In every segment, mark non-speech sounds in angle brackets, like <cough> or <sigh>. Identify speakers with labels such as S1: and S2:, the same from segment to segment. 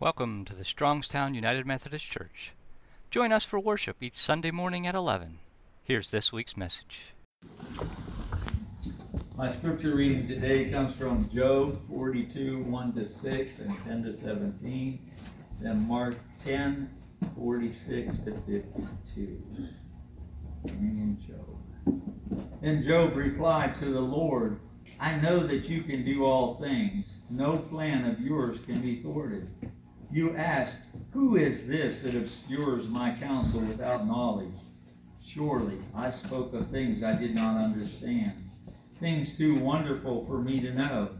S1: Welcome to the Strongstown United Methodist Church. Join us for worship each Sunday morning at 11. Here's this week's message.
S2: My scripture reading today comes from Job 42, 1 to 6 and 10 to 17, then Mark 10, 46 to 52. And Job. Then Job replied to the Lord, I know that you can do all things. No plan of yours can be thwarted. You ask, Who is this that obscures my counsel without knowledge? Surely I spoke of things I did not understand, things too wonderful for me to know.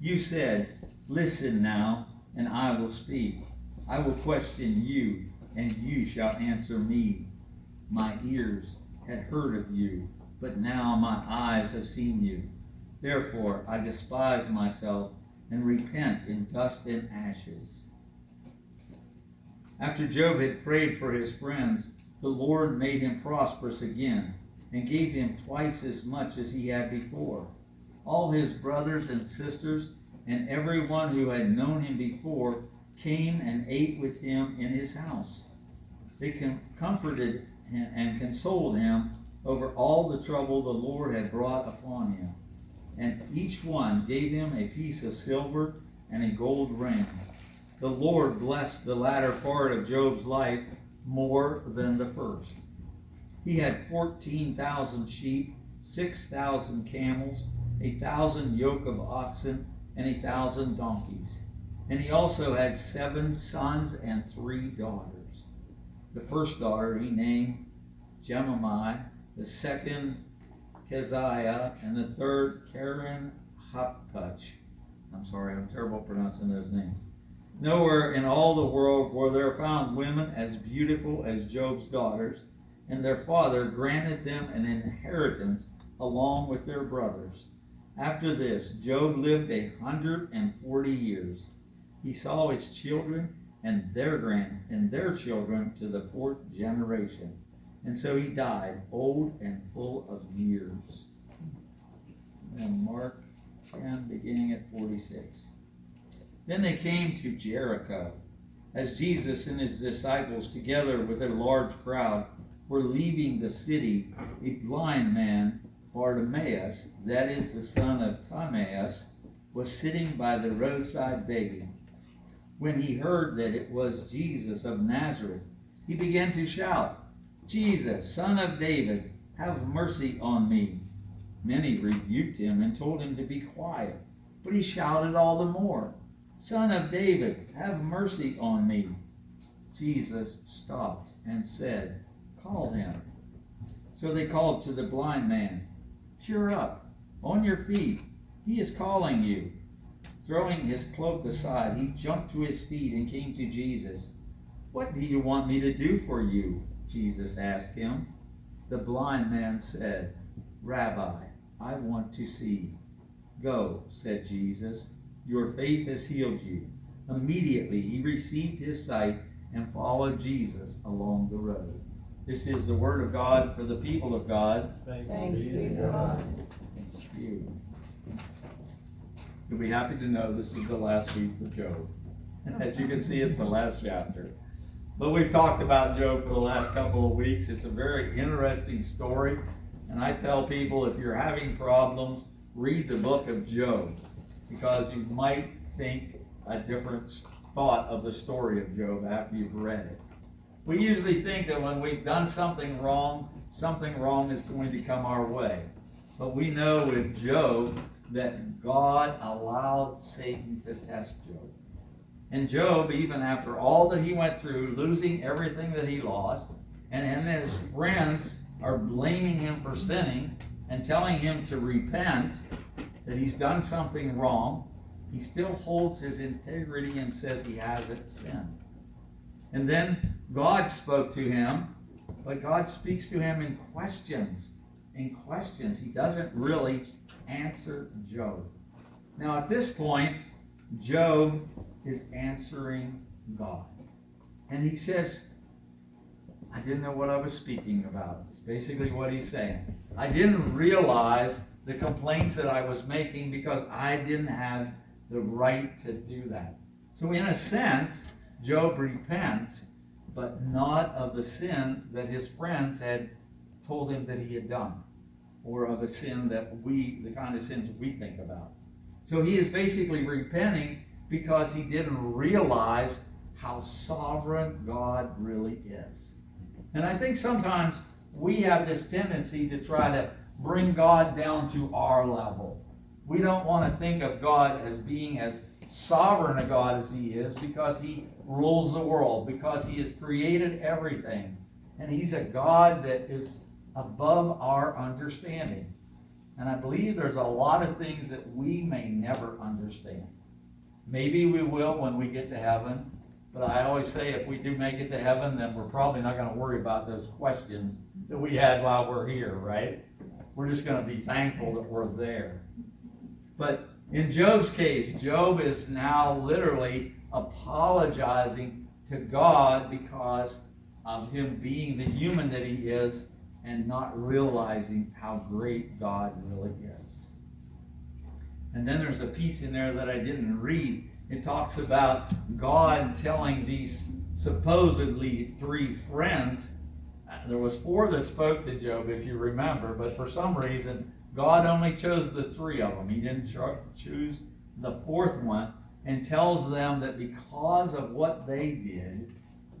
S2: You said, Listen now, and I will speak. I will question you, and you shall answer me. My ears had heard of you, but now my eyes have seen you. Therefore I despise myself and repent in dust and ashes. After Job had prayed for his friends, the Lord made him prosperous again and gave him twice as much as he had before. All his brothers and sisters and everyone who had known him before came and ate with him in his house. They comforted and consoled him over all the trouble the Lord had brought upon him. And each one gave him a piece of silver and a gold ring the Lord blessed the latter part of Job's life more than the first. He had 14,000 sheep, 6,000 camels, a thousand yoke of oxen, and a thousand donkeys. And he also had seven sons and three daughters. The first daughter he named Jemimah, the second Keziah, and the third Keren Happuch. I'm sorry, I'm terrible pronouncing those names. Nowhere in all the world were there found women as beautiful as Job's daughters, and their father granted them an inheritance along with their brothers. After this, Job lived a hundred and forty years. He saw his children and their grand and their children to the fourth generation. And so he died, old and full of years. And Mark 10, beginning at 46. Then they came to Jericho. As Jesus and his disciples, together with a large crowd, were leaving the city, a blind man, Bartimaeus, that is the son of Timaeus, was sitting by the roadside begging. When he heard that it was Jesus of Nazareth, he began to shout, Jesus, son of David, have mercy on me. Many rebuked him and told him to be quiet, but he shouted all the more. Son of David, have mercy on me. Jesus stopped and said, Call him. So they called to the blind man, Cheer up, on your feet, he is calling you. Throwing his cloak aside, he jumped to his feet and came to Jesus. What do you want me to do for you? Jesus asked him. The blind man said, Rabbi, I want to see. Go, said Jesus your faith has healed you. Immediately he received his sight and followed Jesus along the road. This is the word of God for the people of God.
S3: Thanks be to God.
S2: Thank you. You'll be happy to know this is the last week for Job. <laughs> As you can see, it's the last chapter. But we've talked about Job for the last couple of weeks. It's a very interesting story. And I tell people if you're having problems, read the book of Job because you might think a different thought of the story of Job after you've read it. We usually think that when we've done something wrong, something wrong is going to come our way. But we know with Job that God allowed Satan to test Job. And Job, even after all that he went through, losing everything that he lost, and, and his friends are blaming him for sinning and telling him to repent, that he's done something wrong, he still holds his integrity and says he hasn't sinned. And then God spoke to him, but God speaks to him in questions. In questions. He doesn't really answer Job. Now, at this point, Job is answering God. And he says, I didn't know what I was speaking about. It's basically what he's saying. I didn't realize the complaints that I was making because I didn't have the right to do that. So, in a sense, Job repents, but not of the sin that his friends had told him that he had done, or of a sin that we, the kind of sins we think about. So, he is basically repenting because he didn't realize how sovereign God really is. And I think sometimes we have this tendency to try to bring God down to our level. We don't want to think of God as being as sovereign a God as He is because He rules the world, because He has created everything. And He's a God that is above our understanding. And I believe there's a lot of things that we may never understand. Maybe we will when we get to heaven. But I always say if we do make it to heaven, then we're probably not going to worry about those questions that we had while we're here, right? We're just going to be thankful that we're there. But in Job's case, Job is now literally apologizing to God because of him being the human that he is and not realizing how great God really is. And then there's a piece in there that I didn't read it talks about God telling these supposedly three friends. There was four that spoke to Job, if you remember, but for some reason, God only chose the three of them. He didn't choose the fourth one and tells them that because of what they did,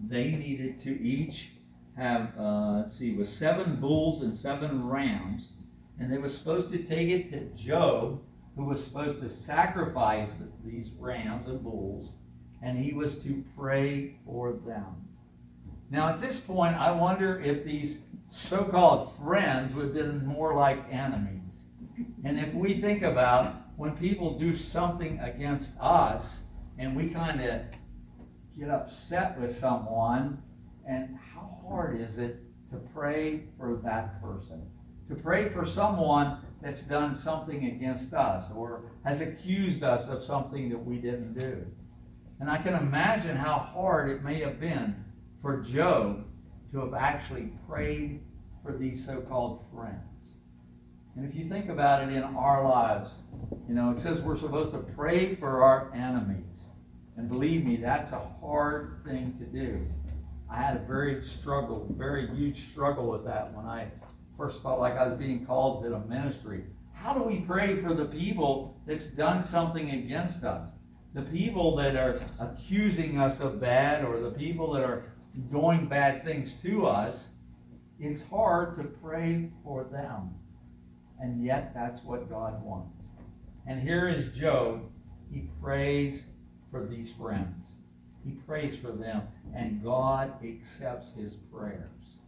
S2: they needed to each have, uh, let's see, was seven bulls and seven rams, and they were supposed to take it to Job who was supposed to sacrifice these rams and bulls, and he was to pray for them. Now, at this point, I wonder if these so called friends would have been more like enemies. And if we think about when people do something against us and we kind of get upset with someone, and how hard is it to pray for that person? To pray for someone that's done something against us or has accused us of something that we didn't do. And I can imagine how hard it may have been for Job to have actually prayed for these so called friends. And if you think about it in our lives, you know, it says we're supposed to pray for our enemies. And believe me, that's a hard thing to do. I had a very struggle, very huge struggle with that when I first felt like I was being called to the ministry. How do we pray for the people that's done something against us? The people that are accusing us of bad or the people that are doing bad things to us, it's hard to pray for them. And yet, that's what God wants. And here is Job. He prays for these friends. He prays for them, and God accepts his prayers.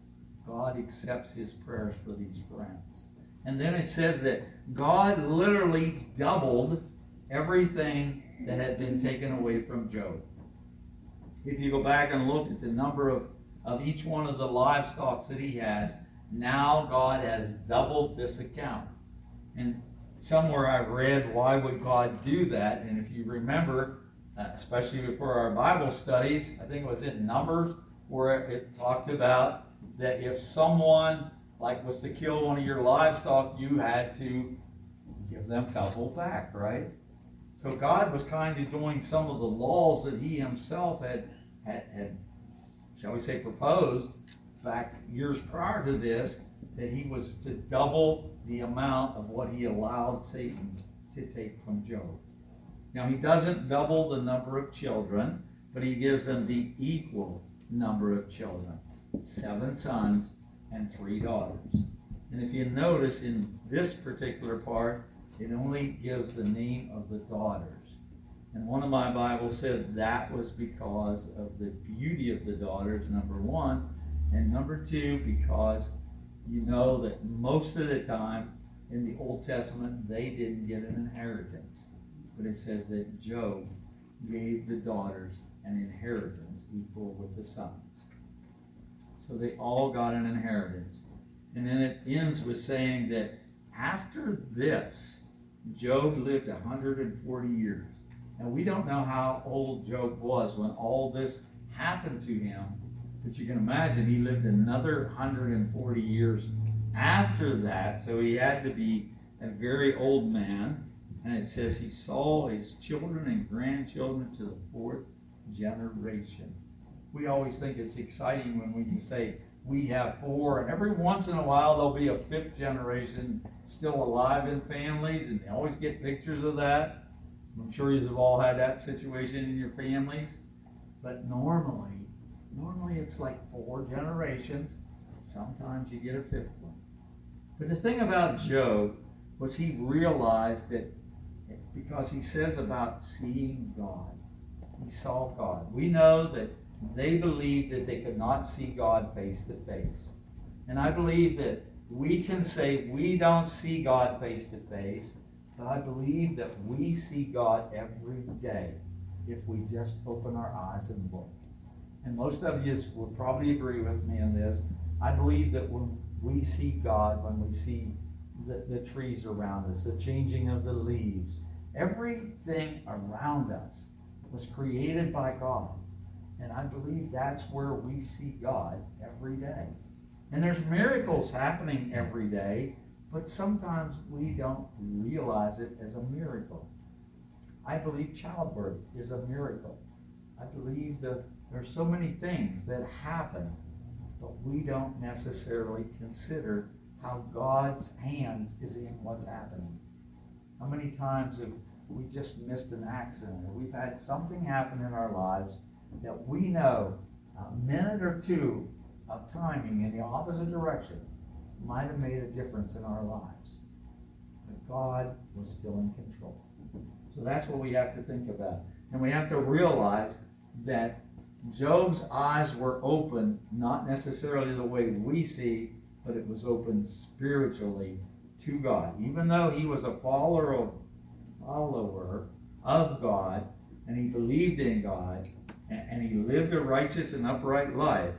S2: God accepts his prayers for these friends. And then it says that God literally doubled everything that had been taken away from Job. If you go back and look at the number of, of each one of the livestock that he has, now God has doubled this account. And somewhere I read, why would God do that? And if you remember, uh, especially for our Bible studies, I think it was in Numbers, where it talked about that if someone like was to kill one of your livestock, you had to give them double back, right? So God was kind of doing some of the laws that He Himself had, had, had shall we say, proposed back years prior to this, that He was to double the amount of what He allowed Satan to take from Job. Now He doesn't double the number of children, but He gives them the equal number of children seven sons and three daughters. And if you notice in this particular part, it only gives the name of the daughters. And one of my Bibles said that was because of the beauty of the daughters, number one. And number two, because you know that most of the time in the Old Testament, they didn't get an inheritance. But it says that Job gave the daughters an inheritance equal with the sons. So they all got an inheritance. And then it ends with saying that after this, Job lived 140 years. And we don't know how old Job was when all this happened to him, but you can imagine he lived another 140 years after that. So he had to be a very old man. And it says he saw his children and grandchildren to the fourth generation. We always think it's exciting when we can say we have four, and every once in a while there'll be a fifth generation still alive in families, and they always get pictures of that. I'm sure you've all had that situation in your families. But normally, normally it's like four generations. Sometimes you get a fifth one. But the thing about Job was he realized that because he says about seeing God, he saw God. We know that they believed that they could not see God face to face. And I believe that we can say we don't see God face to face, I believe that we see God every day if we just open our eyes and look. And most of you will probably agree with me on this. I believe that when we see God, when we see the, the trees around us, the changing of the leaves, everything around us was created by God. And I believe that's where we see God every day. And there's miracles happening every day, but sometimes we don't realize it as a miracle. I believe childbirth is a miracle. I believe that there's so many things that happen, but we don't necessarily consider how God's hands is in what's happening. How many times have we just missed an accident or we've had something happen in our lives that we know a minute or two of timing in the opposite direction might have made a difference in our lives. But God was still in control. So that's what we have to think about. And we have to realize that Job's eyes were open, not necessarily the way we see, but it was open spiritually to God. Even though he was a follower of, follower of God, and he believed in God, and, and he lived a righteous and upright life,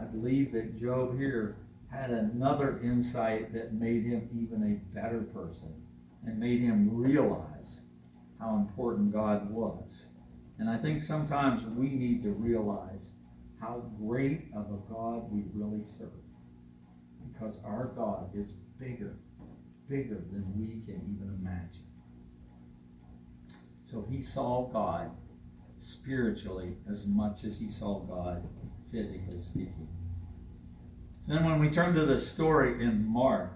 S2: I believe that Job here had another insight that made him even a better person and made him realize how important God was. And I think sometimes we need to realize how great of a God we really serve. Because our God is bigger, bigger than we can even imagine. So he saw God spiritually as much as he saw God physically speaking. Then when we turn to the story in Mark,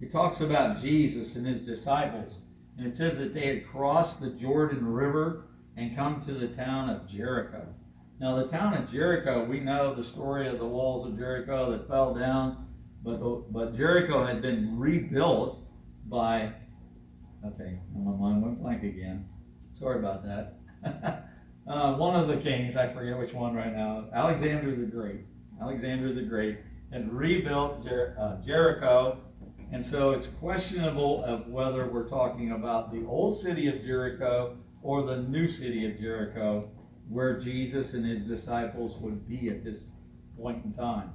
S2: it talks about Jesus and his disciples and it says that they had crossed the Jordan River and come to the town of Jericho. Now, the town of Jericho, we know the story of the walls of Jericho that fell down, but, the, but Jericho had been rebuilt by, okay, my mind went blank again. Sorry about that. <laughs> uh, one of the kings, I forget which one right now, Alexander the Great. Alexander the Great had rebuilt Jer- uh, Jericho and so it's questionable of whether we're talking about the old city of Jericho or the new city of Jericho, where Jesus and his disciples would be at this point in time.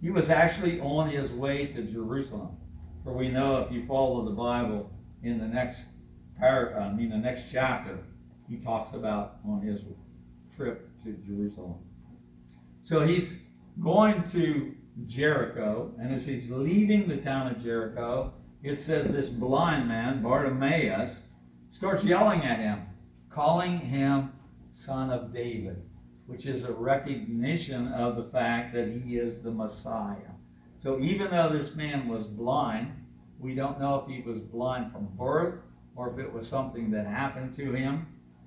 S2: He was actually on his way to Jerusalem. For we know if you follow the Bible in the next par- I mean the next chapter, he talks about on his trip to Jerusalem. So he's going to Jericho, and as he's leaving the town of Jericho, it says this blind man, Bartimaeus, starts yelling at him, calling him son of David, which is a recognition of the fact that he is the Messiah. So even though this man was blind, we don't know if he was blind from birth or if it was something that happened to him.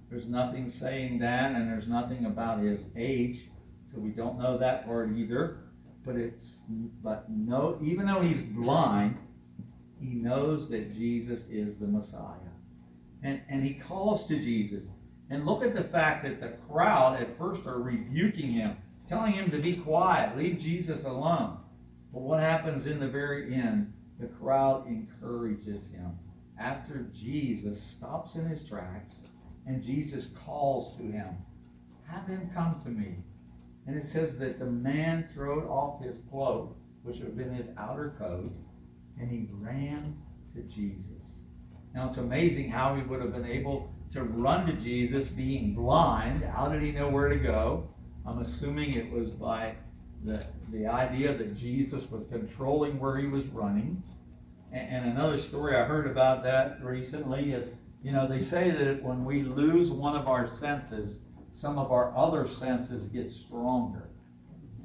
S2: There's nothing saying that, and there's nothing about his age, so we don't know that part either but it's but no even though he's blind he knows that jesus is the messiah. And and he calls to jesus. And look at the fact that the crowd at first are rebuking him telling him to be quiet leave jesus alone. But what happens in the very end? The crowd encourages him. After jesus stops in his tracks and jesus calls to him have him come to me and it says that the man throwed off his cloak, which would have been his outer coat, and he ran to Jesus. Now it's amazing how he would have been able to run to Jesus being blind. How did he know where to go? I'm assuming it was by the, the idea that Jesus was controlling where he was running. And, and another story I heard about that recently is You know, they say that when we lose one of our senses, some of our other senses get stronger.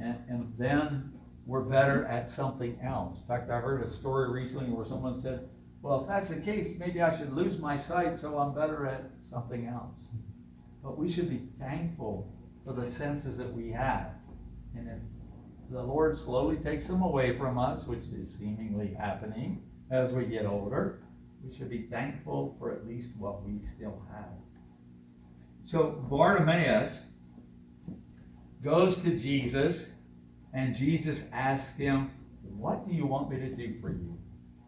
S2: And, and then we're better at something else. In fact, I heard a story recently where someone said, well, if that's the case, maybe I should lose my sight so I'm better at something else. But we should be thankful for the senses that we have. And if the Lord slowly takes them away from us, which is seemingly happening as we get older, we should be thankful for at least what we still have. So Bartimaeus goes to Jesus, and Jesus asks him, What do you want me to do for you?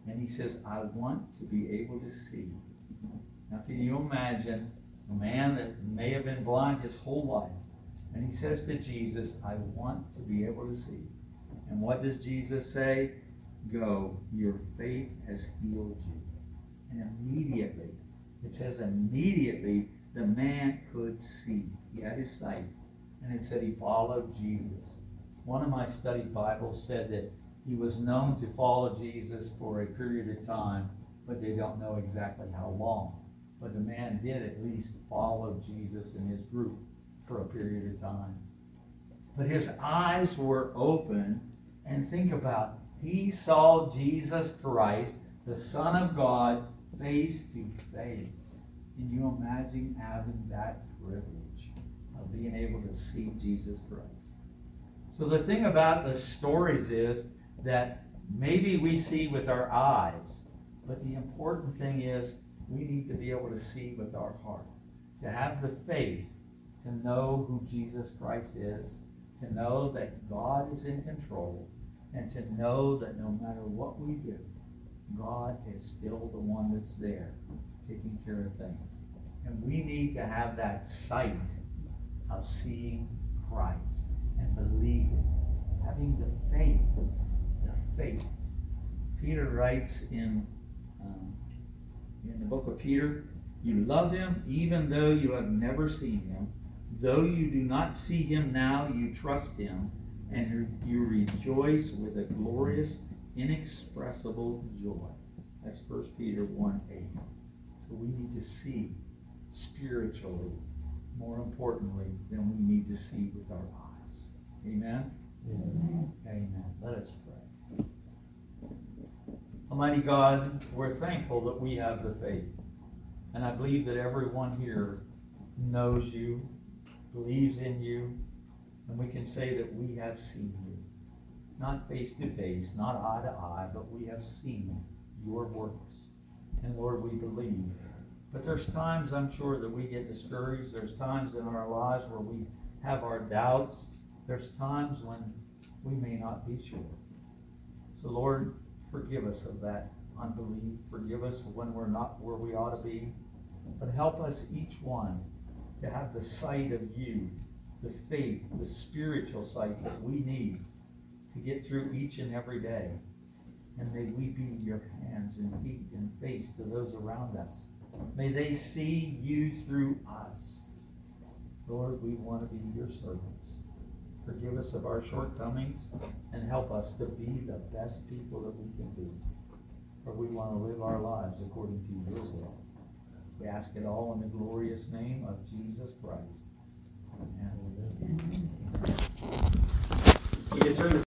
S2: And he says, I want to be able to see. Now, can you imagine a man that may have been blind his whole life? And he says to Jesus, I want to be able to see. And what does Jesus say? Go, your faith has healed you. And immediately, it says immediately, the man could see. He had his sight. And it said he followed Jesus. One of my study Bibles said that he was known to follow Jesus for a period of time, but they don't know exactly how long. But the man did at least follow Jesus and his group for a period of time. But his eyes were open, and think about he saw Jesus Christ, the Son of God, face to face. Can you imagine having that privilege of being able to see Jesus Christ? So the thing about the stories is that maybe we see with our eyes, but the important thing is we need to be able to see with our heart, to have the faith to know who Jesus Christ is, to know that God is in control, and to know that no matter what we do, God is still the one that's there taking care of things. And we need to have that sight of seeing Christ and believing, having the faith, the faith. Peter writes in um, in the book of Peter, you love him even though you have never seen him. Though you do not see him now, you trust him, and you rejoice with a glorious, inexpressible joy. That's 1 Peter 1 8. So we need to see spiritually, more importantly, than we need to see with our eyes. Amen? Amen. Amen. Let us pray. Almighty God, we're thankful that we have the faith. And I believe that everyone here knows you, believes in you, and we can say that we have seen you. Not face to face, not eye to eye, but we have seen your works. And Lord, we believe. But there's times I'm sure that we get discouraged. There's times in our lives where we have our doubts. There's times when we may not be sure. So Lord, forgive us of that unbelief. Forgive us when we're not where we ought to be. But help us each one to have the sight of you, the faith, the spiritual sight that we need to get through each and every day. And may we be your hands and feet and face to those around us. May they see you through us. Lord, we want to be your servants. Forgive us of our shortcomings and help us to be the best people that we can be. For we want to live our lives according to your will. We ask it all in the glorious name of Jesus Christ. Amen. You can turn